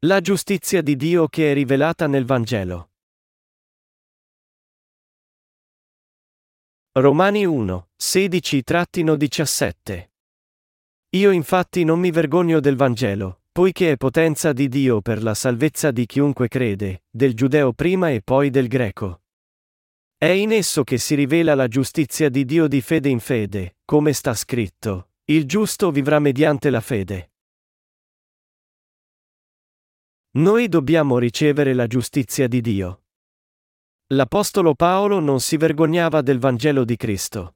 La giustizia di Dio che è rivelata nel Vangelo. Romani 1, 16-17 Io infatti non mi vergogno del Vangelo, poiché è potenza di Dio per la salvezza di chiunque crede, del giudeo prima e poi del greco. È in esso che si rivela la giustizia di Dio di fede in fede, come sta scritto, il giusto vivrà mediante la fede. Noi dobbiamo ricevere la giustizia di Dio. L'Apostolo Paolo non si vergognava del Vangelo di Cristo.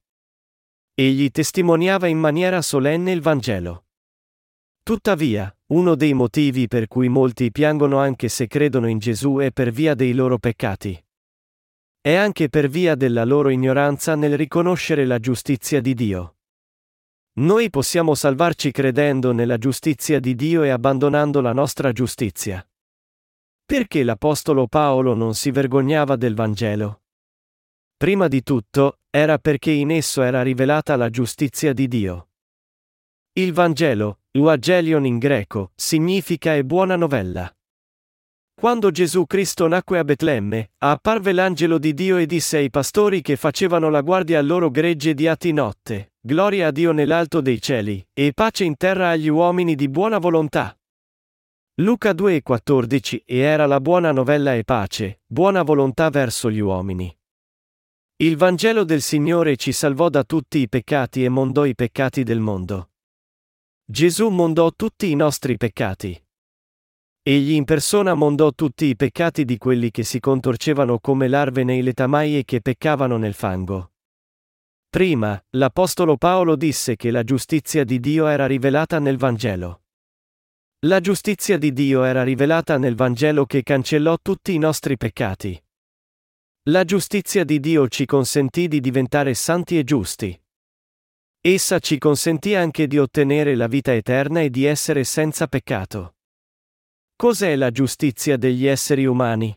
Egli testimoniava in maniera solenne il Vangelo. Tuttavia, uno dei motivi per cui molti piangono anche se credono in Gesù è per via dei loro peccati. È anche per via della loro ignoranza nel riconoscere la giustizia di Dio. Noi possiamo salvarci credendo nella giustizia di Dio e abbandonando la nostra giustizia. Perché l'Apostolo Paolo non si vergognava del Vangelo? Prima di tutto, era perché in esso era rivelata la giustizia di Dio. Il Vangelo, Euangelion in greco, significa è buona novella. Quando Gesù Cristo nacque a Betlemme, apparve l'angelo di Dio e disse ai pastori che facevano la guardia al loro gregge di atti notte, Gloria a Dio nell'alto dei cieli, e pace in terra agli uomini di buona volontà. Luca 2,14 E era la buona novella e pace, buona volontà verso gli uomini. Il Vangelo del Signore ci salvò da tutti i peccati e mondò i peccati del mondo. Gesù mondò tutti i nostri peccati. Egli in persona mondò tutti i peccati di quelli che si contorcevano come larve nei letamai e che peccavano nel fango. Prima, l'Apostolo Paolo disse che la giustizia di Dio era rivelata nel Vangelo. La giustizia di Dio era rivelata nel Vangelo che cancellò tutti i nostri peccati. La giustizia di Dio ci consentì di diventare santi e giusti. Essa ci consentì anche di ottenere la vita eterna e di essere senza peccato. Cos'è la giustizia degli esseri umani?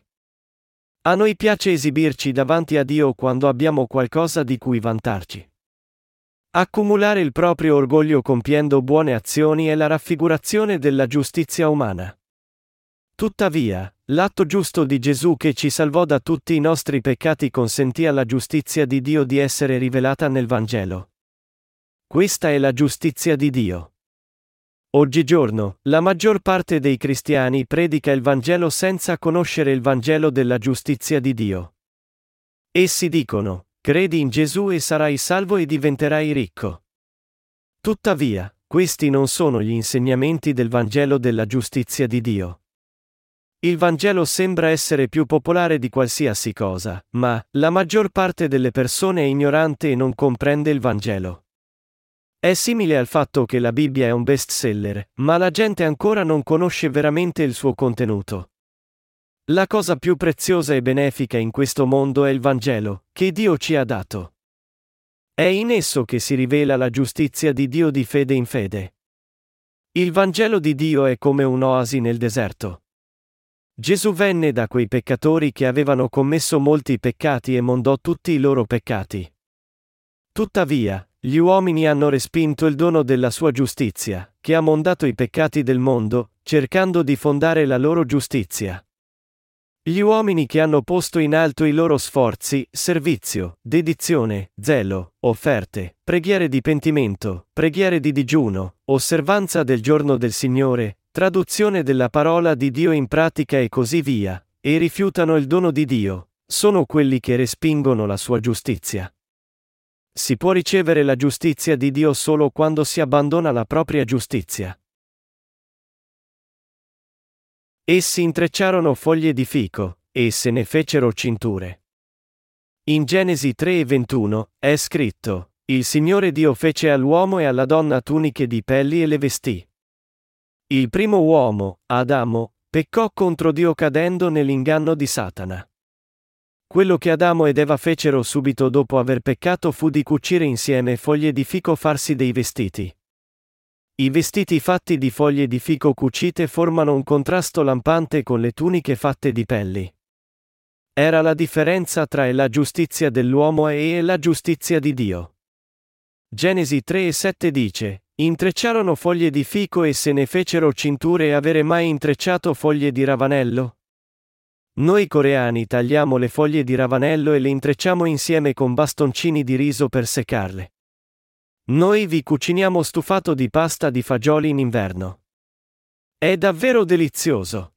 A noi piace esibirci davanti a Dio quando abbiamo qualcosa di cui vantarci. Accumulare il proprio orgoglio compiendo buone azioni è la raffigurazione della giustizia umana. Tuttavia, l'atto giusto di Gesù che ci salvò da tutti i nostri peccati consentì alla giustizia di Dio di essere rivelata nel Vangelo. Questa è la giustizia di Dio. Oggigiorno, la maggior parte dei cristiani predica il Vangelo senza conoscere il Vangelo della giustizia di Dio. Essi dicono, Credi in Gesù e sarai salvo e diventerai ricco. Tuttavia, questi non sono gli insegnamenti del Vangelo della giustizia di Dio. Il Vangelo sembra essere più popolare di qualsiasi cosa, ma la maggior parte delle persone è ignorante e non comprende il Vangelo. È simile al fatto che la Bibbia è un bestseller, ma la gente ancora non conosce veramente il suo contenuto. La cosa più preziosa e benefica in questo mondo è il Vangelo, che Dio ci ha dato. È in esso che si rivela la giustizia di Dio di fede in fede. Il Vangelo di Dio è come un'oasi nel deserto. Gesù venne da quei peccatori che avevano commesso molti peccati e mondò tutti i loro peccati. Tuttavia, gli uomini hanno respinto il dono della sua giustizia, che ha mondato i peccati del mondo, cercando di fondare la loro giustizia. Gli uomini che hanno posto in alto i loro sforzi, servizio, dedizione, zelo, offerte, preghiere di pentimento, preghiere di digiuno, osservanza del giorno del Signore, traduzione della parola di Dio in pratica e così via, e rifiutano il dono di Dio, sono quelli che respingono la sua giustizia. Si può ricevere la giustizia di Dio solo quando si abbandona la propria giustizia. Essi intrecciarono foglie di fico, e se ne fecero cinture. In Genesi 3 e 21 è scritto: Il Signore Dio fece all'uomo e alla donna tuniche di pelli e le vestì. Il primo uomo, Adamo, peccò contro Dio cadendo nell'inganno di Satana. Quello che Adamo ed Eva fecero subito dopo aver peccato fu di cucire insieme foglie di fico farsi dei vestiti. I vestiti fatti di foglie di fico cucite formano un contrasto lampante con le tuniche fatte di pelli. Era la differenza tra la giustizia dell'uomo e la giustizia di Dio. Genesi 3 e 7 dice, Intrecciarono foglie di fico e se ne fecero cinture e avere mai intrecciato foglie di ravanello? Noi coreani tagliamo le foglie di ravanello e le intrecciamo insieme con bastoncini di riso per seccarle. Noi vi cuciniamo stufato di pasta di fagioli in inverno. È davvero delizioso.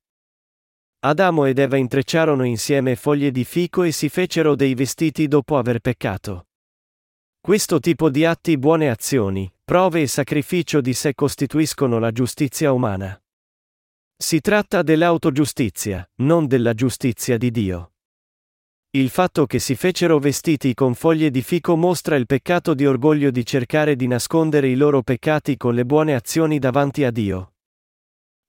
Adamo ed Eva intrecciarono insieme foglie di fico e si fecero dei vestiti dopo aver peccato. Questo tipo di atti buone azioni, prove e sacrificio di sé costituiscono la giustizia umana. Si tratta dell'autogiustizia, non della giustizia di Dio. Il fatto che si fecero vestiti con foglie di fico mostra il peccato di orgoglio di cercare di nascondere i loro peccati con le buone azioni davanti a Dio.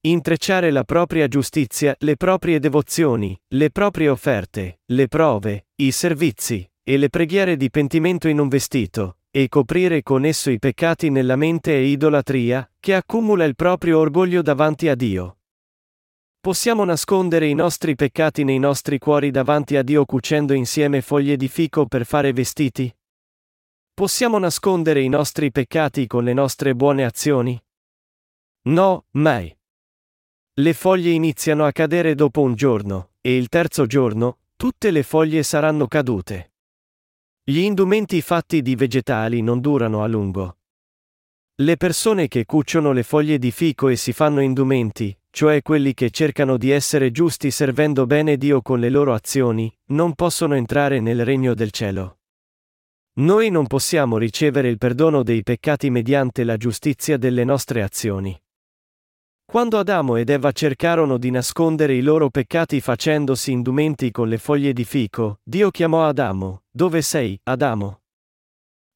Intrecciare la propria giustizia, le proprie devozioni, le proprie offerte, le prove, i servizi, e le preghiere di pentimento in un vestito, e coprire con esso i peccati nella mente e idolatria, che accumula il proprio orgoglio davanti a Dio. Possiamo nascondere i nostri peccati nei nostri cuori davanti a Dio cucendo insieme foglie di fico per fare vestiti? Possiamo nascondere i nostri peccati con le nostre buone azioni? No, mai. Le foglie iniziano a cadere dopo un giorno, e il terzo giorno, tutte le foglie saranno cadute. Gli indumenti fatti di vegetali non durano a lungo. Le persone che cuciono le foglie di fico e si fanno indumenti, cioè quelli che cercano di essere giusti servendo bene Dio con le loro azioni, non possono entrare nel regno del cielo. Noi non possiamo ricevere il perdono dei peccati mediante la giustizia delle nostre azioni. Quando Adamo ed Eva cercarono di nascondere i loro peccati facendosi indumenti con le foglie di fico, Dio chiamò Adamo, Dove sei, Adamo?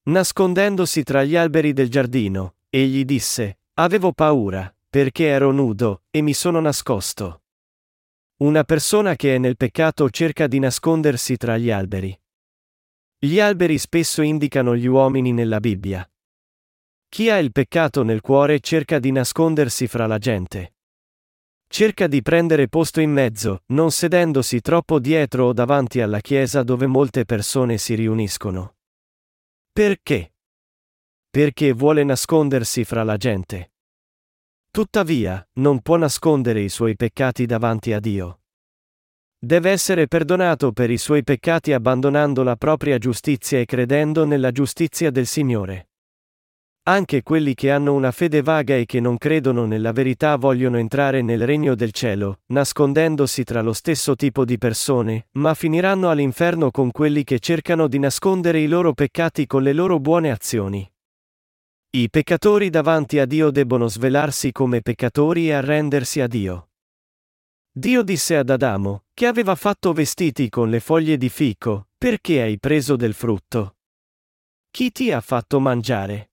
Nascondendosi tra gli alberi del giardino, egli disse, Avevo paura, perché ero nudo, e mi sono nascosto. Una persona che è nel peccato cerca di nascondersi tra gli alberi. Gli alberi spesso indicano gli uomini nella Bibbia. Chi ha il peccato nel cuore cerca di nascondersi fra la gente. Cerca di prendere posto in mezzo, non sedendosi troppo dietro o davanti alla chiesa dove molte persone si riuniscono. Perché? Perché vuole nascondersi fra la gente. Tuttavia, non può nascondere i suoi peccati davanti a Dio. Deve essere perdonato per i suoi peccati abbandonando la propria giustizia e credendo nella giustizia del Signore. Anche quelli che hanno una fede vaga e che non credono nella verità vogliono entrare nel regno del cielo, nascondendosi tra lo stesso tipo di persone, ma finiranno all'inferno con quelli che cercano di nascondere i loro peccati con le loro buone azioni. I peccatori davanti a Dio debbono svelarsi come peccatori e arrendersi a Dio. Dio disse ad Adamo, che aveva fatto vestiti con le foglie di fico, perché hai preso del frutto? Chi ti ha fatto mangiare?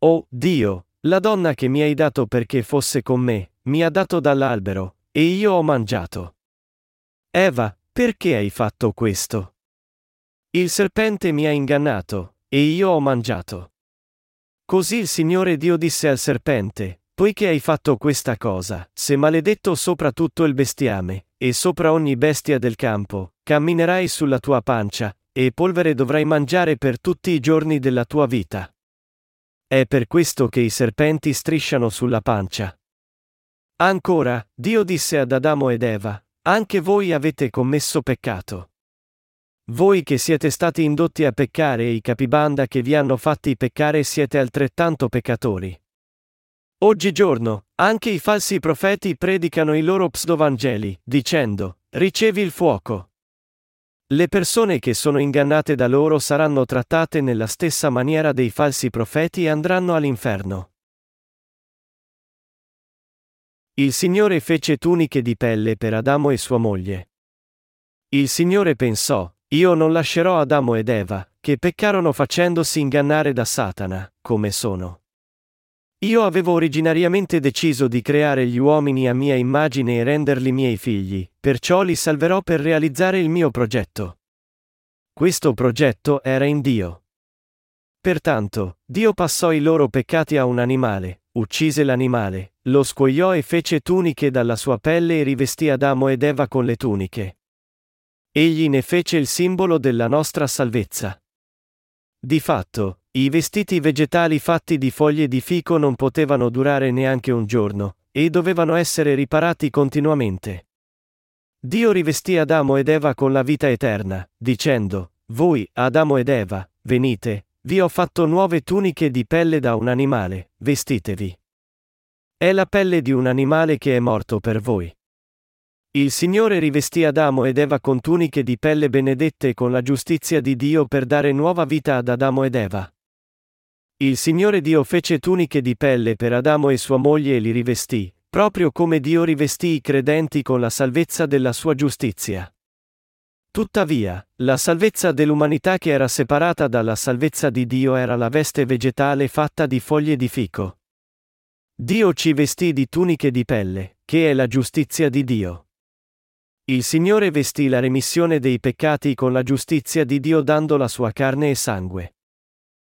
Oh, Dio, la donna che mi hai dato perché fosse con me, mi ha dato dall'albero, e io ho mangiato. Eva, perché hai fatto questo? Il serpente mi ha ingannato, e io ho mangiato. Così il Signore Dio disse al serpente, poiché hai fatto questa cosa, se maledetto sopra tutto il bestiame, e sopra ogni bestia del campo, camminerai sulla tua pancia, e polvere dovrai mangiare per tutti i giorni della tua vita. È per questo che i serpenti strisciano sulla pancia. Ancora, Dio disse ad Adamo ed Eva, anche voi avete commesso peccato. Voi che siete stati indotti a peccare e i capibanda che vi hanno fatti peccare siete altrettanto peccatori. Oggigiorno, anche i falsi profeti predicano i loro psdovangeli, dicendo, ricevi il fuoco. Le persone che sono ingannate da loro saranno trattate nella stessa maniera dei falsi profeti e andranno all'inferno. Il Signore fece tuniche di pelle per Adamo e sua moglie. Il Signore pensò, io non lascerò Adamo ed Eva, che peccarono facendosi ingannare da Satana, come sono. Io avevo originariamente deciso di creare gli uomini a mia immagine e renderli miei figli, perciò li salverò per realizzare il mio progetto. Questo progetto era in Dio. Pertanto, Dio passò i loro peccati a un animale, uccise l'animale, lo scoiò e fece tuniche dalla sua pelle e rivestì Adamo ed Eva con le tuniche. Egli ne fece il simbolo della nostra salvezza. Di fatto, i vestiti vegetali fatti di foglie di fico non potevano durare neanche un giorno, e dovevano essere riparati continuamente. Dio rivestì Adamo ed Eva con la vita eterna, dicendo, Voi, Adamo ed Eva, venite, vi ho fatto nuove tuniche di pelle da un animale, vestitevi. È la pelle di un animale che è morto per voi. Il Signore rivestì Adamo ed Eva con tuniche di pelle benedette con la giustizia di Dio per dare nuova vita ad Adamo ed Eva. Il Signore Dio fece tuniche di pelle per Adamo e sua moglie e li rivestì, proprio come Dio rivestì i credenti con la salvezza della sua giustizia. Tuttavia, la salvezza dell'umanità che era separata dalla salvezza di Dio era la veste vegetale fatta di foglie di fico. Dio ci vestì di tuniche di pelle, che è la giustizia di Dio. Il Signore vestì la remissione dei peccati con la giustizia di Dio dando la sua carne e sangue.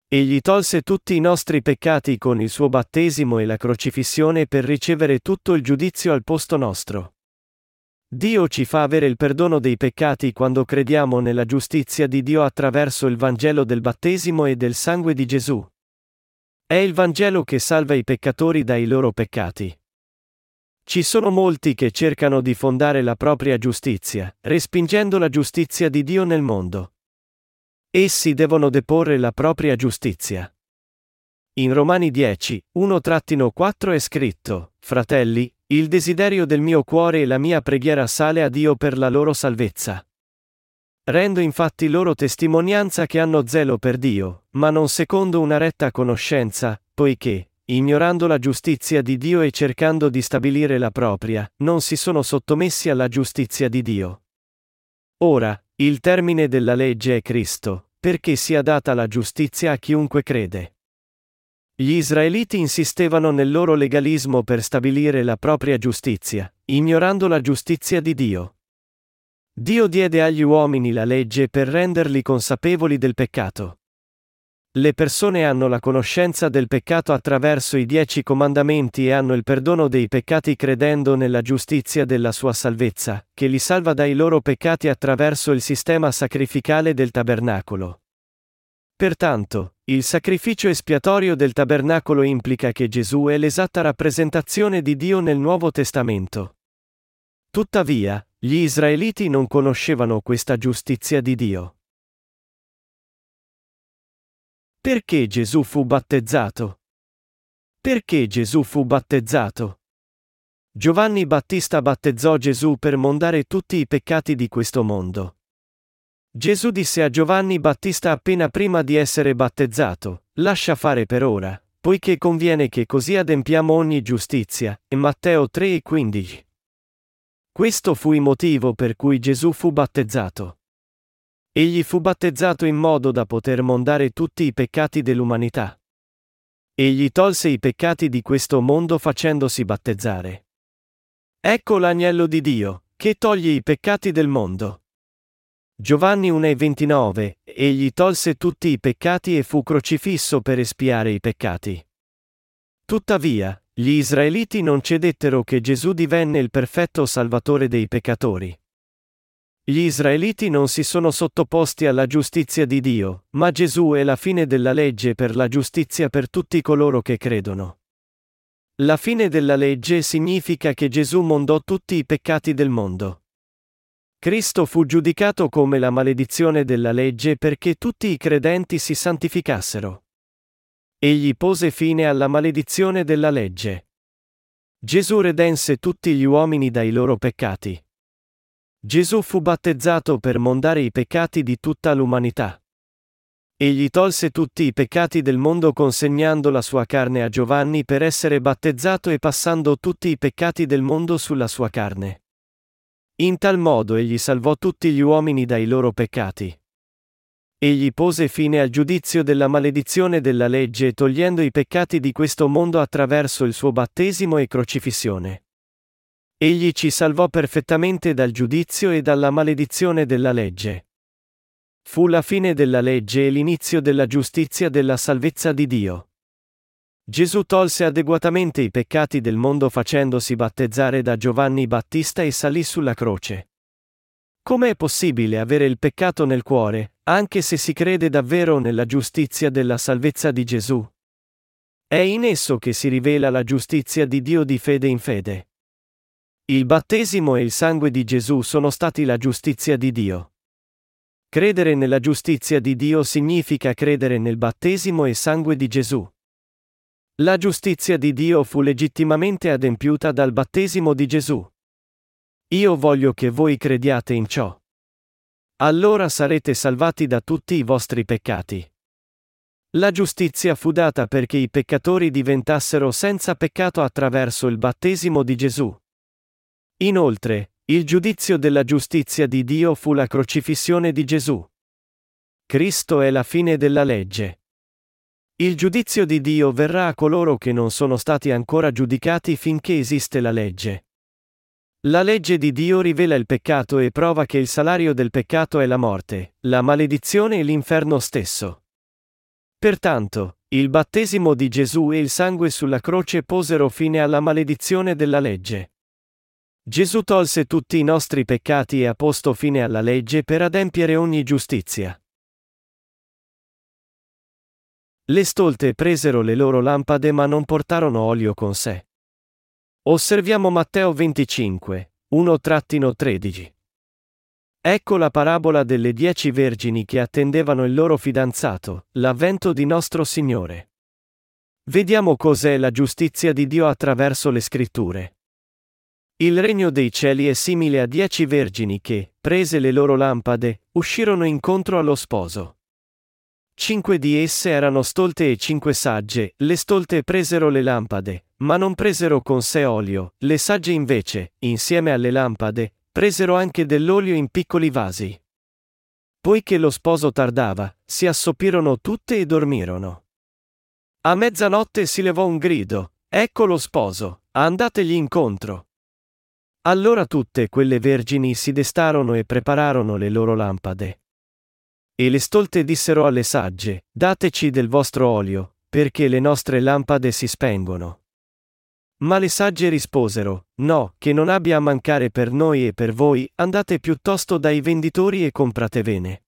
Egli tolse tutti i nostri peccati con il suo battesimo e la crocifissione per ricevere tutto il giudizio al posto nostro. Dio ci fa avere il perdono dei peccati quando crediamo nella giustizia di Dio attraverso il Vangelo del battesimo e del sangue di Gesù. È il Vangelo che salva i peccatori dai loro peccati. Ci sono molti che cercano di fondare la propria giustizia, respingendo la giustizia di Dio nel mondo. Essi devono deporre la propria giustizia. In Romani 10, 1-4 è scritto, Fratelli, il desiderio del mio cuore e la mia preghiera sale a Dio per la loro salvezza. Rendo infatti loro testimonianza che hanno zelo per Dio, ma non secondo una retta conoscenza, poiché, ignorando la giustizia di Dio e cercando di stabilire la propria, non si sono sottomessi alla giustizia di Dio. Ora, il termine della legge è Cristo, perché sia data la giustizia a chiunque crede. Gli israeliti insistevano nel loro legalismo per stabilire la propria giustizia, ignorando la giustizia di Dio. Dio diede agli uomini la legge per renderli consapevoli del peccato. Le persone hanno la conoscenza del peccato attraverso i dieci comandamenti e hanno il perdono dei peccati credendo nella giustizia della sua salvezza, che li salva dai loro peccati attraverso il sistema sacrificale del tabernacolo. Pertanto, il sacrificio espiatorio del tabernacolo implica che Gesù è l'esatta rappresentazione di Dio nel Nuovo Testamento. Tuttavia, gli israeliti non conoscevano questa giustizia di Dio. Perché Gesù fu battezzato? Perché Gesù fu battezzato? Giovanni Battista battezzò Gesù per mondare tutti i peccati di questo mondo. Gesù disse a Giovanni Battista appena prima di essere battezzato, lascia fare per ora, poiché conviene che così adempiamo ogni giustizia, in Matteo 3 e 15. Questo fu il motivo per cui Gesù fu battezzato. Egli fu battezzato in modo da poter mondare tutti i peccati dell'umanità. Egli tolse i peccati di questo mondo facendosi battezzare. Ecco l'agnello di Dio, che toglie i peccati del mondo. Giovanni 1,29 Egli tolse tutti i peccati e fu crocifisso per espiare i peccati. Tuttavia, gli israeliti non cedettero che Gesù divenne il perfetto salvatore dei peccatori. Gli israeliti non si sono sottoposti alla giustizia di Dio, ma Gesù è la fine della legge per la giustizia per tutti coloro che credono. La fine della legge significa che Gesù mondò tutti i peccati del mondo. Cristo fu giudicato come la maledizione della legge perché tutti i credenti si santificassero. Egli pose fine alla maledizione della legge. Gesù redense tutti gli uomini dai loro peccati. Gesù fu battezzato per mondare i peccati di tutta l'umanità. Egli tolse tutti i peccati del mondo consegnando la sua carne a Giovanni per essere battezzato e passando tutti i peccati del mondo sulla sua carne. In tal modo egli salvò tutti gli uomini dai loro peccati. Egli pose fine al giudizio della maledizione della legge togliendo i peccati di questo mondo attraverso il suo battesimo e crocifissione. Egli ci salvò perfettamente dal giudizio e dalla maledizione della legge. Fu la fine della legge e l'inizio della giustizia della salvezza di Dio. Gesù tolse adeguatamente i peccati del mondo facendosi battezzare da Giovanni Battista e salì sulla croce. Come è possibile avere il peccato nel cuore, anche se si crede davvero nella giustizia della salvezza di Gesù. È in esso che si rivela la giustizia di Dio di fede in fede. Il battesimo e il sangue di Gesù sono stati la giustizia di Dio. Credere nella giustizia di Dio significa credere nel battesimo e sangue di Gesù. La giustizia di Dio fu legittimamente adempiuta dal battesimo di Gesù. Io voglio che voi crediate in ciò. Allora sarete salvati da tutti i vostri peccati. La giustizia fu data perché i peccatori diventassero senza peccato attraverso il battesimo di Gesù. Inoltre, il giudizio della giustizia di Dio fu la crocifissione di Gesù. Cristo è la fine della legge. Il giudizio di Dio verrà a coloro che non sono stati ancora giudicati finché esiste la legge. La legge di Dio rivela il peccato e prova che il salario del peccato è la morte, la maledizione e l'inferno stesso. Pertanto, il battesimo di Gesù e il sangue sulla croce posero fine alla maledizione della legge. Gesù tolse tutti i nostri peccati e ha posto fine alla legge per adempiere ogni giustizia. Le stolte presero le loro lampade ma non portarono olio con sé. Osserviamo Matteo 25, 1-13. Ecco la parabola delle dieci vergini che attendevano il loro fidanzato, l'avvento di nostro Signore. Vediamo cos'è la giustizia di Dio attraverso le scritture. Il regno dei cieli è simile a dieci vergini che, prese le loro lampade, uscirono incontro allo sposo. Cinque di esse erano stolte e cinque sagge, le stolte presero le lampade, ma non presero con sé olio, le sagge invece, insieme alle lampade, presero anche dell'olio in piccoli vasi. Poiché lo sposo tardava, si assopirono tutte e dormirono. A mezzanotte si levò un grido, Ecco lo sposo, andategli incontro. Allora tutte quelle vergini si destarono e prepararono le loro lampade. E le stolte dissero alle sagge, Dateci del vostro olio, perché le nostre lampade si spengono. Ma le sagge risposero, No, che non abbia a mancare per noi e per voi, andate piuttosto dai venditori e compratevene.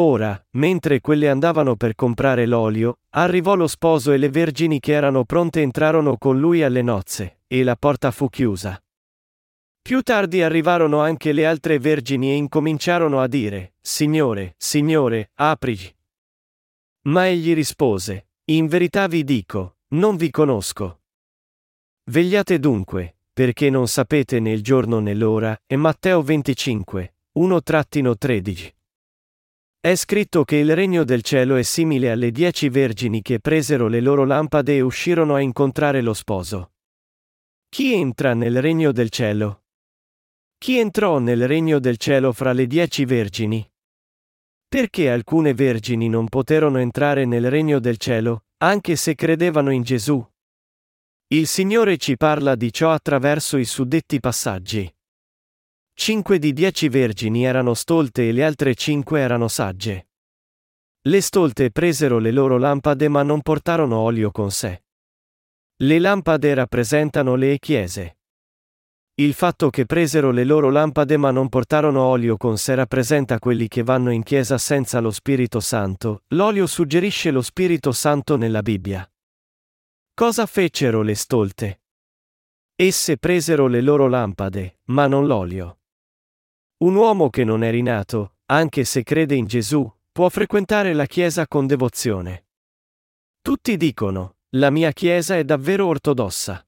Ora, mentre quelle andavano per comprare l'olio, arrivò lo sposo e le vergini che erano pronte entrarono con lui alle nozze, e la porta fu chiusa. Più tardi arrivarono anche le altre vergini e incominciarono a dire, Signore, Signore, aprigi. Ma egli rispose, In verità vi dico, non vi conosco. Vegliate dunque, perché non sapete né il giorno né l'ora, e Matteo 25, 1-13. È scritto che il regno del cielo è simile alle dieci vergini che presero le loro lampade e uscirono a incontrare lo sposo. Chi entra nel regno del cielo? Chi entrò nel regno del cielo fra le dieci vergini? Perché alcune vergini non poterono entrare nel regno del cielo, anche se credevano in Gesù? Il Signore ci parla di ciò attraverso i suddetti passaggi. Cinque di dieci vergini erano stolte e le altre cinque erano sagge. Le stolte presero le loro lampade ma non portarono olio con sé. Le lampade rappresentano le chiese. Il fatto che presero le loro lampade ma non portarono olio con sé rappresenta quelli che vanno in chiesa senza lo Spirito Santo, l'olio suggerisce lo Spirito Santo nella Bibbia. Cosa fecero le stolte? Esse presero le loro lampade, ma non l'olio. Un uomo che non è rinato, anche se crede in Gesù, può frequentare la Chiesa con devozione. Tutti dicono, la mia Chiesa è davvero ortodossa.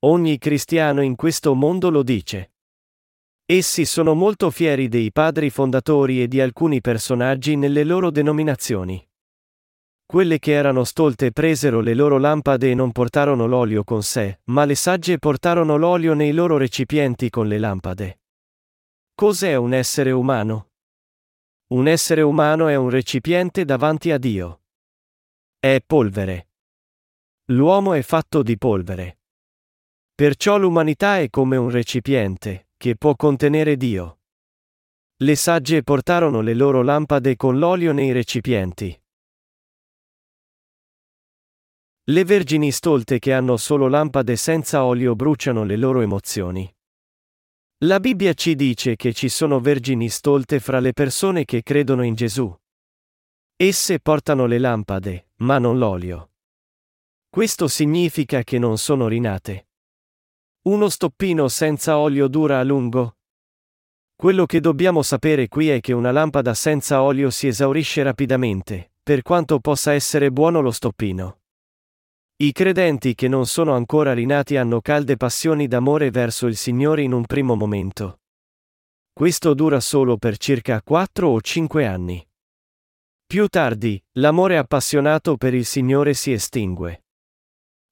Ogni cristiano in questo mondo lo dice. Essi sono molto fieri dei padri fondatori e di alcuni personaggi nelle loro denominazioni. Quelle che erano stolte presero le loro lampade e non portarono l'olio con sé, ma le sagge portarono l'olio nei loro recipienti con le lampade. Cos'è un essere umano? Un essere umano è un recipiente davanti a Dio. È polvere. L'uomo è fatto di polvere. Perciò l'umanità è come un recipiente, che può contenere Dio. Le sagge portarono le loro lampade con l'olio nei recipienti. Le vergini stolte che hanno solo lampade senza olio bruciano le loro emozioni. La Bibbia ci dice che ci sono vergini stolte fra le persone che credono in Gesù. Esse portano le lampade, ma non l'olio. Questo significa che non sono rinate. Uno stoppino senza olio dura a lungo? Quello che dobbiamo sapere qui è che una lampada senza olio si esaurisce rapidamente, per quanto possa essere buono lo stoppino. I credenti che non sono ancora rinati hanno calde passioni d'amore verso il Signore in un primo momento. Questo dura solo per circa 4 o 5 anni. Più tardi, l'amore appassionato per il Signore si estingue.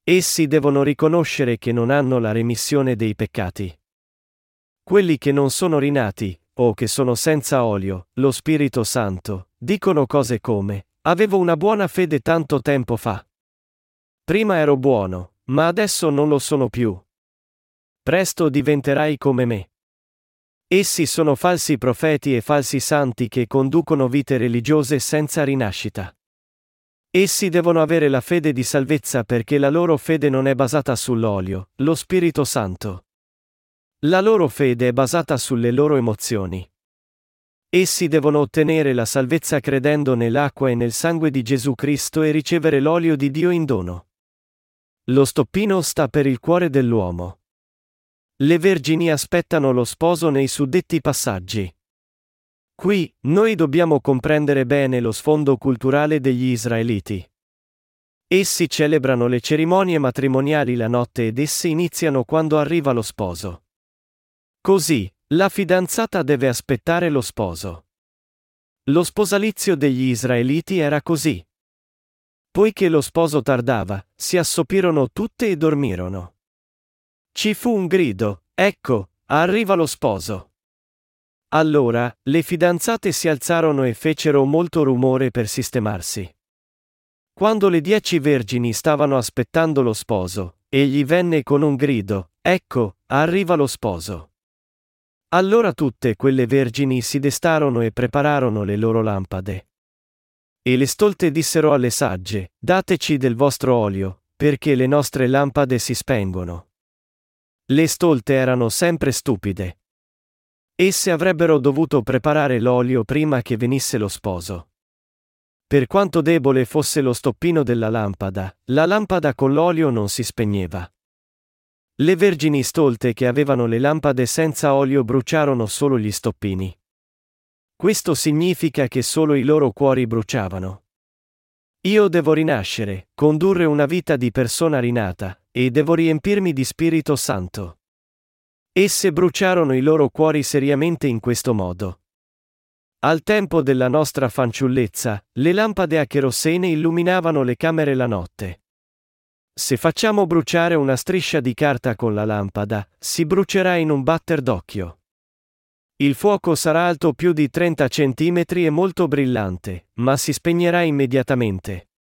Essi devono riconoscere che non hanno la remissione dei peccati. Quelli che non sono rinati, o che sono senza olio, lo Spirito Santo, dicono cose come, avevo una buona fede tanto tempo fa. Prima ero buono, ma adesso non lo sono più. Presto diventerai come me. Essi sono falsi profeti e falsi santi che conducono vite religiose senza rinascita. Essi devono avere la fede di salvezza perché la loro fede non è basata sull'olio, lo Spirito Santo. La loro fede è basata sulle loro emozioni. Essi devono ottenere la salvezza credendo nell'acqua e nel sangue di Gesù Cristo e ricevere l'olio di Dio in dono. Lo stoppino sta per il cuore dell'uomo. Le vergini aspettano lo sposo nei suddetti passaggi. Qui, noi dobbiamo comprendere bene lo sfondo culturale degli israeliti. Essi celebrano le cerimonie matrimoniali la notte ed esse iniziano quando arriva lo sposo. Così, la fidanzata deve aspettare lo sposo. Lo sposalizio degli israeliti era così. Poiché lo sposo tardava, si assopirono tutte e dormirono. Ci fu un grido, ecco, arriva lo sposo. Allora, le fidanzate si alzarono e fecero molto rumore per sistemarsi. Quando le dieci vergini stavano aspettando lo sposo, egli venne con un grido, ecco, arriva lo sposo. Allora tutte quelle vergini si destarono e prepararono le loro lampade. E le stolte dissero alle sagge, Dateci del vostro olio, perché le nostre lampade si spengono. Le stolte erano sempre stupide. Esse avrebbero dovuto preparare l'olio prima che venisse lo sposo. Per quanto debole fosse lo stoppino della lampada, la lampada con l'olio non si spegneva. Le vergini stolte che avevano le lampade senza olio bruciarono solo gli stoppini. Questo significa che solo i loro cuori bruciavano. Io devo rinascere, condurre una vita di persona rinata, e devo riempirmi di Spirito Santo. Esse bruciarono i loro cuori seriamente in questo modo. Al tempo della nostra fanciullezza, le lampade a cherosene illuminavano le camere la notte. Se facciamo bruciare una striscia di carta con la lampada, si brucerà in un batter d'occhio. Il fuoco sarà alto più di 30 cm e molto brillante, ma si spegnerà immediatamente.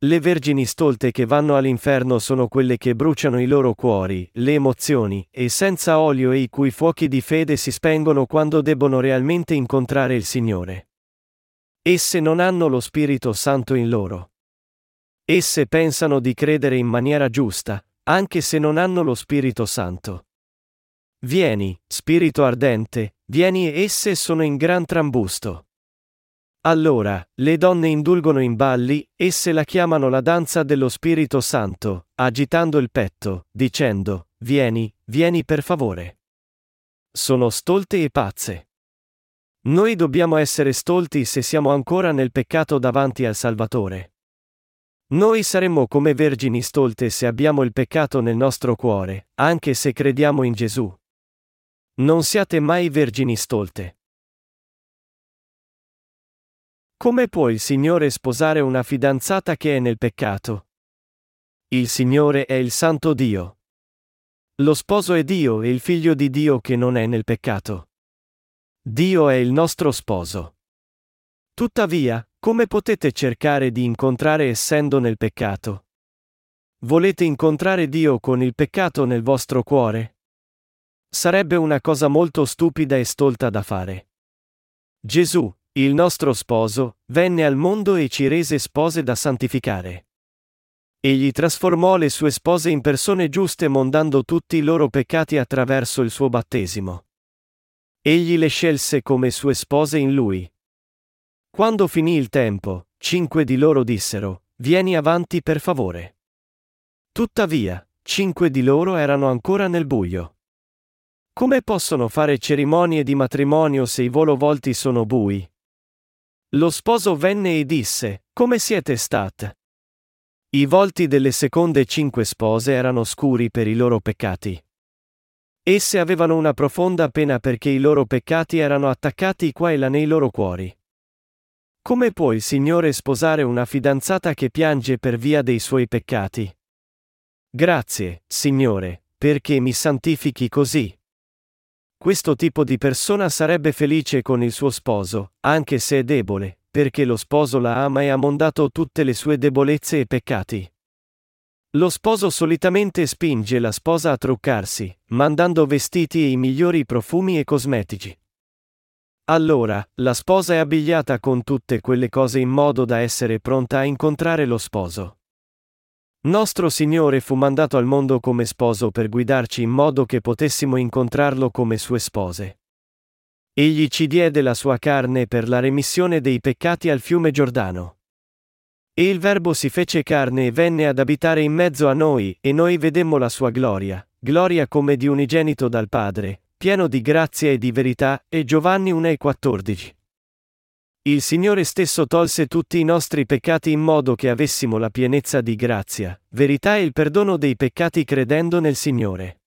Le vergini stolte che vanno all'inferno sono quelle che bruciano i loro cuori, le emozioni, e senza olio e i cui fuochi di fede si spengono quando debbono realmente incontrare il Signore. Esse non hanno lo Spirito Santo in loro. Esse pensano di credere in maniera giusta, anche se non hanno lo Spirito Santo. Vieni, spirito ardente, vieni e esse sono in gran trambusto. Allora, le donne indulgono in balli, esse la chiamano la danza dello Spirito Santo, agitando il petto, dicendo, Vieni, vieni per favore. Sono stolte e pazze. Noi dobbiamo essere stolti se siamo ancora nel peccato davanti al Salvatore. Noi saremmo come vergini stolte se abbiamo il peccato nel nostro cuore, anche se crediamo in Gesù. Non siate mai vergini stolte. Come può il Signore sposare una fidanzata che è nel peccato? Il Signore è il Santo Dio. Lo sposo è Dio e il figlio di Dio che non è nel peccato. Dio è il nostro sposo. Tuttavia, come potete cercare di incontrare essendo nel peccato? Volete incontrare Dio con il peccato nel vostro cuore? Sarebbe una cosa molto stupida e stolta da fare. Gesù, il nostro sposo, venne al mondo e ci rese spose da santificare. Egli trasformò le sue spose in persone giuste mondando tutti i loro peccati attraverso il suo battesimo. Egli le scelse come sue spose in lui. Quando finì il tempo, cinque di loro dissero, Vieni avanti per favore. Tuttavia, cinque di loro erano ancora nel buio. Come possono fare cerimonie di matrimonio se i volo volti sono bui? Lo sposo venne e disse, Come siete state? I volti delle seconde cinque spose erano scuri per i loro peccati. Esse avevano una profonda pena perché i loro peccati erano attaccati qua e là nei loro cuori. Come può il Signore sposare una fidanzata che piange per via dei suoi peccati? Grazie, Signore, perché mi santifichi così. Questo tipo di persona sarebbe felice con il suo sposo, anche se è debole, perché lo sposo la ama e ha mondato tutte le sue debolezze e peccati. Lo sposo solitamente spinge la sposa a truccarsi, mandando vestiti e i migliori profumi e cosmetici. Allora, la sposa è abbigliata con tutte quelle cose in modo da essere pronta a incontrare lo sposo. Nostro Signore fu mandato al mondo come sposo per guidarci in modo che potessimo incontrarlo come sue spose. Egli ci diede la sua carne per la remissione dei peccati al fiume Giordano. E il Verbo si fece carne e venne ad abitare in mezzo a noi, e noi vedemmo la sua gloria, gloria come di unigenito dal Padre, pieno di grazia e di verità, e Giovanni 1,14. Il Signore stesso tolse tutti i nostri peccati in modo che avessimo la pienezza di grazia, verità e il perdono dei peccati credendo nel Signore.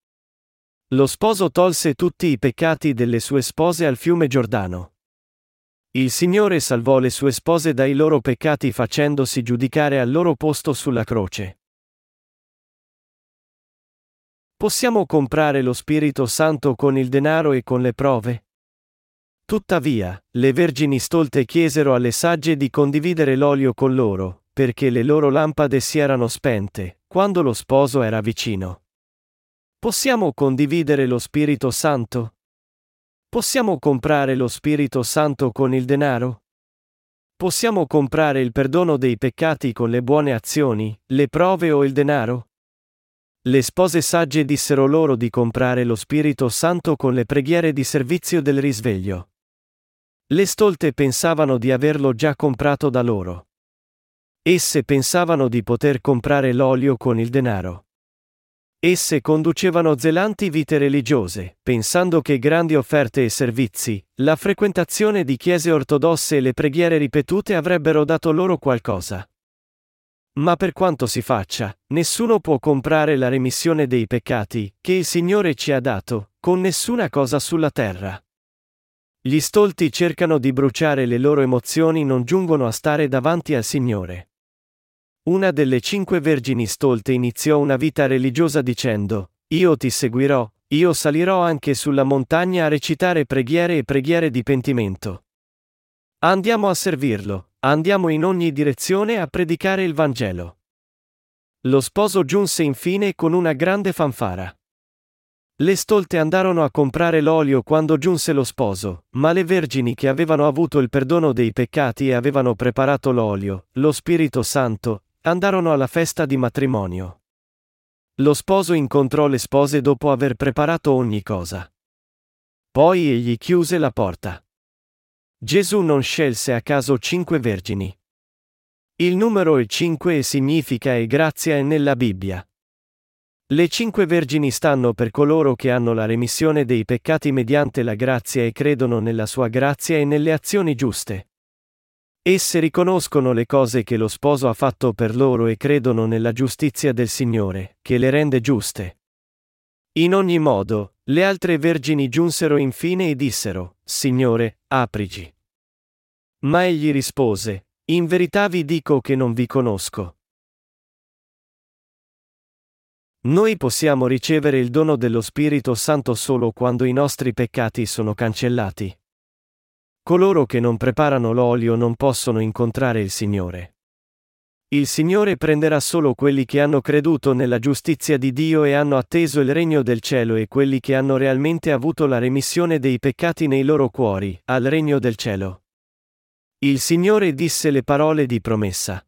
Lo sposo tolse tutti i peccati delle sue spose al fiume Giordano. Il Signore salvò le sue spose dai loro peccati facendosi giudicare al loro posto sulla croce. Possiamo comprare lo Spirito Santo con il denaro e con le prove? Tuttavia, le vergini stolte chiesero alle sagge di condividere l'olio con loro, perché le loro lampade si erano spente, quando lo sposo era vicino. Possiamo condividere lo Spirito Santo? Possiamo comprare lo Spirito Santo con il denaro? Possiamo comprare il perdono dei peccati con le buone azioni, le prove o il denaro? Le spose sagge dissero loro di comprare lo Spirito Santo con le preghiere di servizio del risveglio. Le stolte pensavano di averlo già comprato da loro. Esse pensavano di poter comprare l'olio con il denaro. Esse conducevano zelanti vite religiose, pensando che grandi offerte e servizi, la frequentazione di chiese ortodosse e le preghiere ripetute avrebbero dato loro qualcosa. Ma per quanto si faccia, nessuno può comprare la remissione dei peccati, che il Signore ci ha dato, con nessuna cosa sulla terra. Gli stolti cercano di bruciare le loro emozioni non giungono a stare davanti al Signore. Una delle cinque vergini stolte iniziò una vita religiosa dicendo, Io ti seguirò, io salirò anche sulla montagna a recitare preghiere e preghiere di pentimento. Andiamo a servirlo, Andiamo in ogni direzione a predicare il Vangelo. Lo sposo giunse infine con una grande fanfara. Le stolte andarono a comprare l'olio quando giunse lo sposo, ma le vergini che avevano avuto il perdono dei peccati e avevano preparato l'olio, lo Spirito Santo, andarono alla festa di matrimonio. Lo sposo incontrò le spose dopo aver preparato ogni cosa. Poi egli chiuse la porta. Gesù non scelse a caso cinque vergini. Il numero è cinque e significa e grazia è nella Bibbia. Le cinque vergini stanno per coloro che hanno la remissione dei peccati mediante la grazia e credono nella sua grazia e nelle azioni giuste. Esse riconoscono le cose che lo sposo ha fatto per loro e credono nella giustizia del Signore, che le rende giuste. In ogni modo, le altre vergini giunsero infine e dissero, Signore, aprici. Ma egli rispose, In verità vi dico che non vi conosco. Noi possiamo ricevere il dono dello Spirito Santo solo quando i nostri peccati sono cancellati. Coloro che non preparano l'olio non possono incontrare il Signore. Il Signore prenderà solo quelli che hanno creduto nella giustizia di Dio e hanno atteso il regno del cielo e quelli che hanno realmente avuto la remissione dei peccati nei loro cuori, al regno del cielo. Il Signore disse le parole di promessa.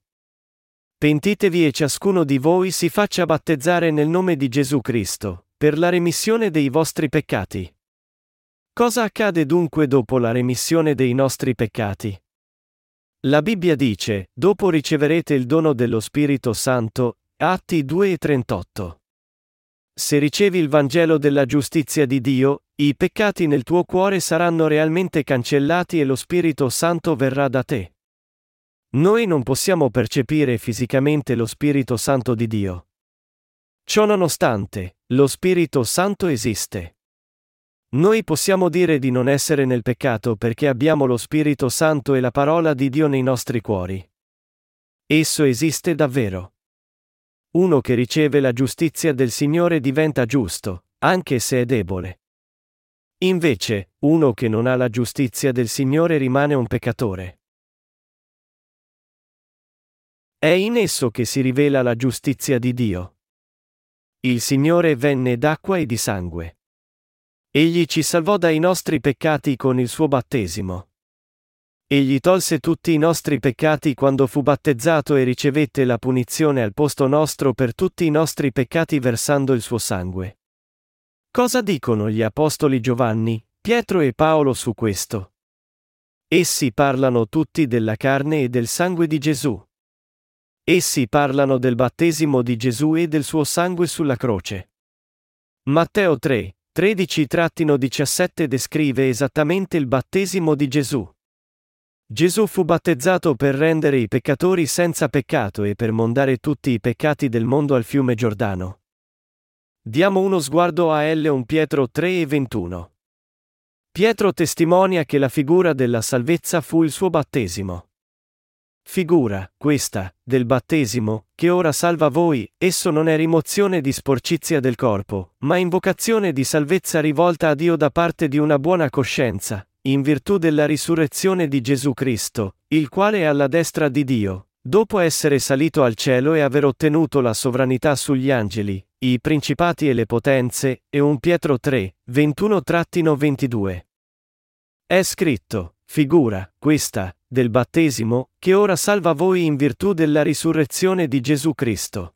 Pentitevi e ciascuno di voi si faccia battezzare nel nome di Gesù Cristo, per la remissione dei vostri peccati. Cosa accade dunque dopo la remissione dei nostri peccati? La Bibbia dice, dopo riceverete il dono dello Spirito Santo, Atti 2 e 38. Se ricevi il Vangelo della giustizia di Dio, i peccati nel tuo cuore saranno realmente cancellati e lo Spirito Santo verrà da te. Noi non possiamo percepire fisicamente lo Spirito Santo di Dio. Ciò nonostante, lo Spirito Santo esiste. Noi possiamo dire di non essere nel peccato perché abbiamo lo Spirito Santo e la parola di Dio nei nostri cuori. Esso esiste davvero. Uno che riceve la giustizia del Signore diventa giusto, anche se è debole. Invece, uno che non ha la giustizia del Signore rimane un peccatore. È in esso che si rivela la giustizia di Dio. Il Signore venne d'acqua e di sangue. Egli ci salvò dai nostri peccati con il suo battesimo. Egli tolse tutti i nostri peccati quando fu battezzato e ricevette la punizione al posto nostro per tutti i nostri peccati versando il suo sangue. Cosa dicono gli apostoli Giovanni, Pietro e Paolo su questo? Essi parlano tutti della carne e del sangue di Gesù. Essi parlano del battesimo di Gesù e del suo sangue sulla croce. Matteo 3, 13-17 descrive esattamente il battesimo di Gesù. Gesù fu battezzato per rendere i peccatori senza peccato e per mondare tutti i peccati del mondo al fiume Giordano. Diamo uno sguardo a L1 Pietro 3 e 21. Pietro testimonia che la figura della salvezza fu il suo battesimo. Figura, questa, del battesimo, che ora salva voi, esso non è rimozione di sporcizia del corpo, ma invocazione di salvezza rivolta a Dio da parte di una buona coscienza, in virtù della risurrezione di Gesù Cristo, il quale è alla destra di Dio, dopo essere salito al cielo e aver ottenuto la sovranità sugli angeli, i principati e le potenze, e un Pietro 3, 21-22. È scritto, figura, questa, del battesimo, che ora salva voi in virtù della risurrezione di Gesù Cristo.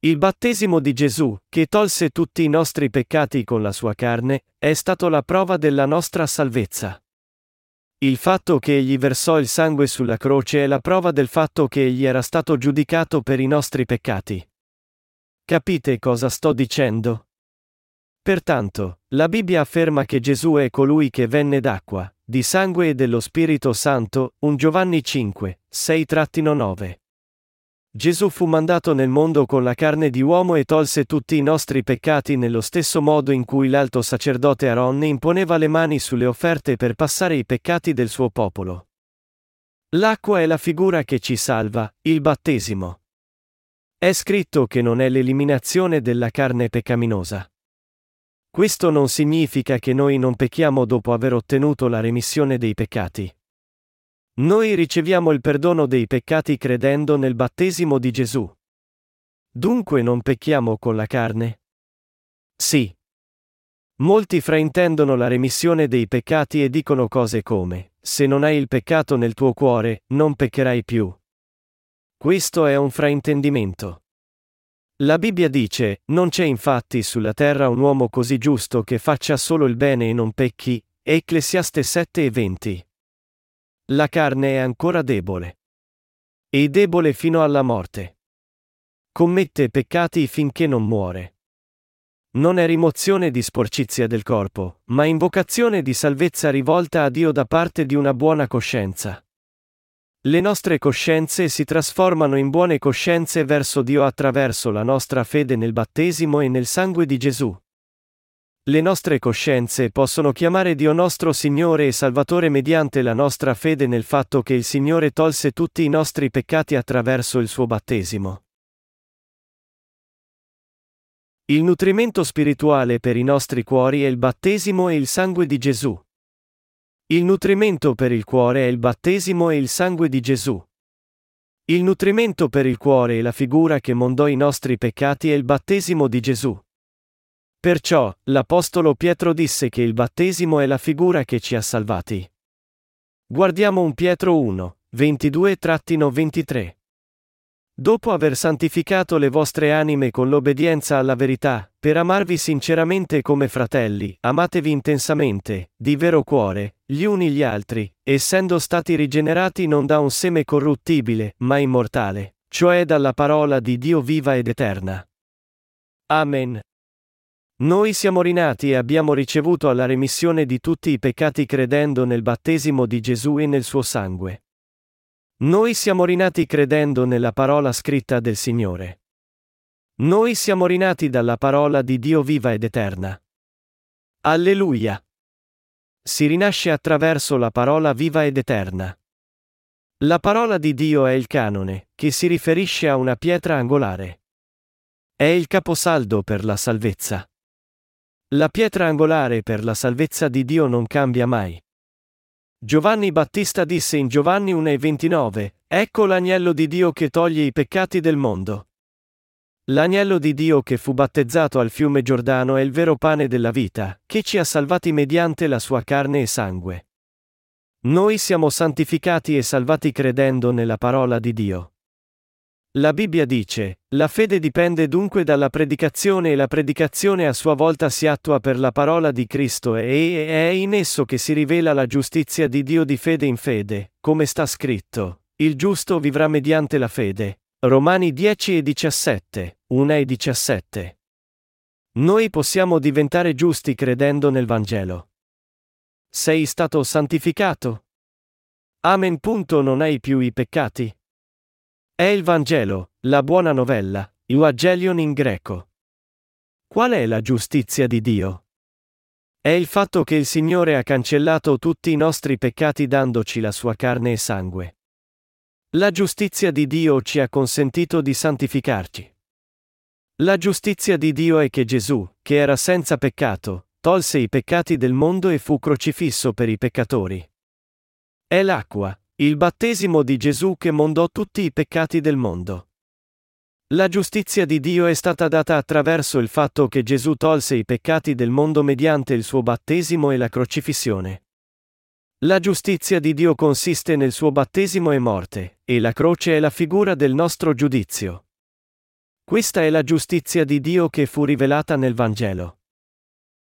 Il battesimo di Gesù, che tolse tutti i nostri peccati con la sua carne, è stato la prova della nostra salvezza. Il fatto che egli versò il sangue sulla croce è la prova del fatto che egli era stato giudicato per i nostri peccati. Capite cosa sto dicendo? Pertanto, la Bibbia afferma che Gesù è colui che venne d'acqua, di sangue e dello Spirito Santo, 1 Giovanni 5, 6-9. Gesù fu mandato nel mondo con la carne di uomo e tolse tutti i nostri peccati nello stesso modo in cui l'alto sacerdote Aaron imponeva le mani sulle offerte per passare i peccati del suo popolo. L'acqua è la figura che ci salva, il battesimo. È scritto che non è l'eliminazione della carne peccaminosa. Questo non significa che noi non pecchiamo dopo aver ottenuto la remissione dei peccati. Noi riceviamo il perdono dei peccati credendo nel battesimo di Gesù. Dunque non pecchiamo con la carne? Sì. Molti fraintendono la remissione dei peccati e dicono cose come, se non hai il peccato nel tuo cuore, non peccherai più. Questo è un fraintendimento. La Bibbia dice, non c'è infatti sulla terra un uomo così giusto che faccia solo il bene e non pecchi, Ecclesiaste 7 e 20. La carne è ancora debole. E debole fino alla morte. Commette peccati finché non muore. Non è rimozione di sporcizia del corpo, ma invocazione di salvezza rivolta a Dio da parte di una buona coscienza. Le nostre coscienze si trasformano in buone coscienze verso Dio attraverso la nostra fede nel battesimo e nel sangue di Gesù. Le nostre coscienze possono chiamare Dio nostro Signore e Salvatore mediante la nostra fede nel fatto che il Signore tolse tutti i nostri peccati attraverso il suo battesimo. Il nutrimento spirituale per i nostri cuori è il battesimo e il sangue di Gesù. Il nutrimento per il cuore è il battesimo e il sangue di Gesù. Il nutrimento per il cuore e la figura che mondò i nostri peccati è il battesimo di Gesù. Perciò, l'Apostolo Pietro disse che il battesimo è la figura che ci ha salvati. Guardiamo un Pietro 1, 22-23. Dopo aver santificato le vostre anime con l'obbedienza alla verità, per amarvi sinceramente come fratelli, amatevi intensamente, di vero cuore, gli uni gli altri, essendo stati rigenerati non da un seme corruttibile, ma immortale, cioè dalla parola di Dio viva ed eterna. Amen. Noi siamo rinati e abbiamo ricevuto la remissione di tutti i peccati credendo nel battesimo di Gesù e nel suo sangue. Noi siamo rinati credendo nella parola scritta del Signore. Noi siamo rinati dalla parola di Dio viva ed eterna. Alleluia. Si rinasce attraverso la parola viva ed eterna. La parola di Dio è il canone, che si riferisce a una pietra angolare. È il caposaldo per la salvezza. La pietra angolare per la salvezza di Dio non cambia mai. Giovanni Battista disse in Giovanni 1,29, Ecco l'agnello di Dio che toglie i peccati del mondo. L'agnello di Dio che fu battezzato al fiume Giordano è il vero pane della vita, che ci ha salvati mediante la sua carne e sangue. Noi siamo santificati e salvati credendo nella parola di Dio. La Bibbia dice, la fede dipende dunque dalla predicazione e la predicazione a sua volta si attua per la parola di Cristo e è in esso che si rivela la giustizia di Dio di fede in fede, come sta scritto, il giusto vivrà mediante la fede. Romani 10 e 17, 1 e 17. Noi possiamo diventare giusti credendo nel Vangelo. Sei stato santificato? Amen. Non hai più i peccati? È il Vangelo, la buona novella, Evangelion in greco. Qual è la giustizia di Dio? È il fatto che il Signore ha cancellato tutti i nostri peccati dandoci la sua carne e sangue. La giustizia di Dio ci ha consentito di santificarci. La giustizia di Dio è che Gesù, che era senza peccato, tolse i peccati del mondo e fu crocifisso per i peccatori. È l'acqua, il battesimo di Gesù che mondò tutti i peccati del mondo. La giustizia di Dio è stata data attraverso il fatto che Gesù tolse i peccati del mondo mediante il suo battesimo e la crocifissione. La giustizia di Dio consiste nel suo battesimo e morte, e la croce è la figura del nostro giudizio. Questa è la giustizia di Dio che fu rivelata nel Vangelo.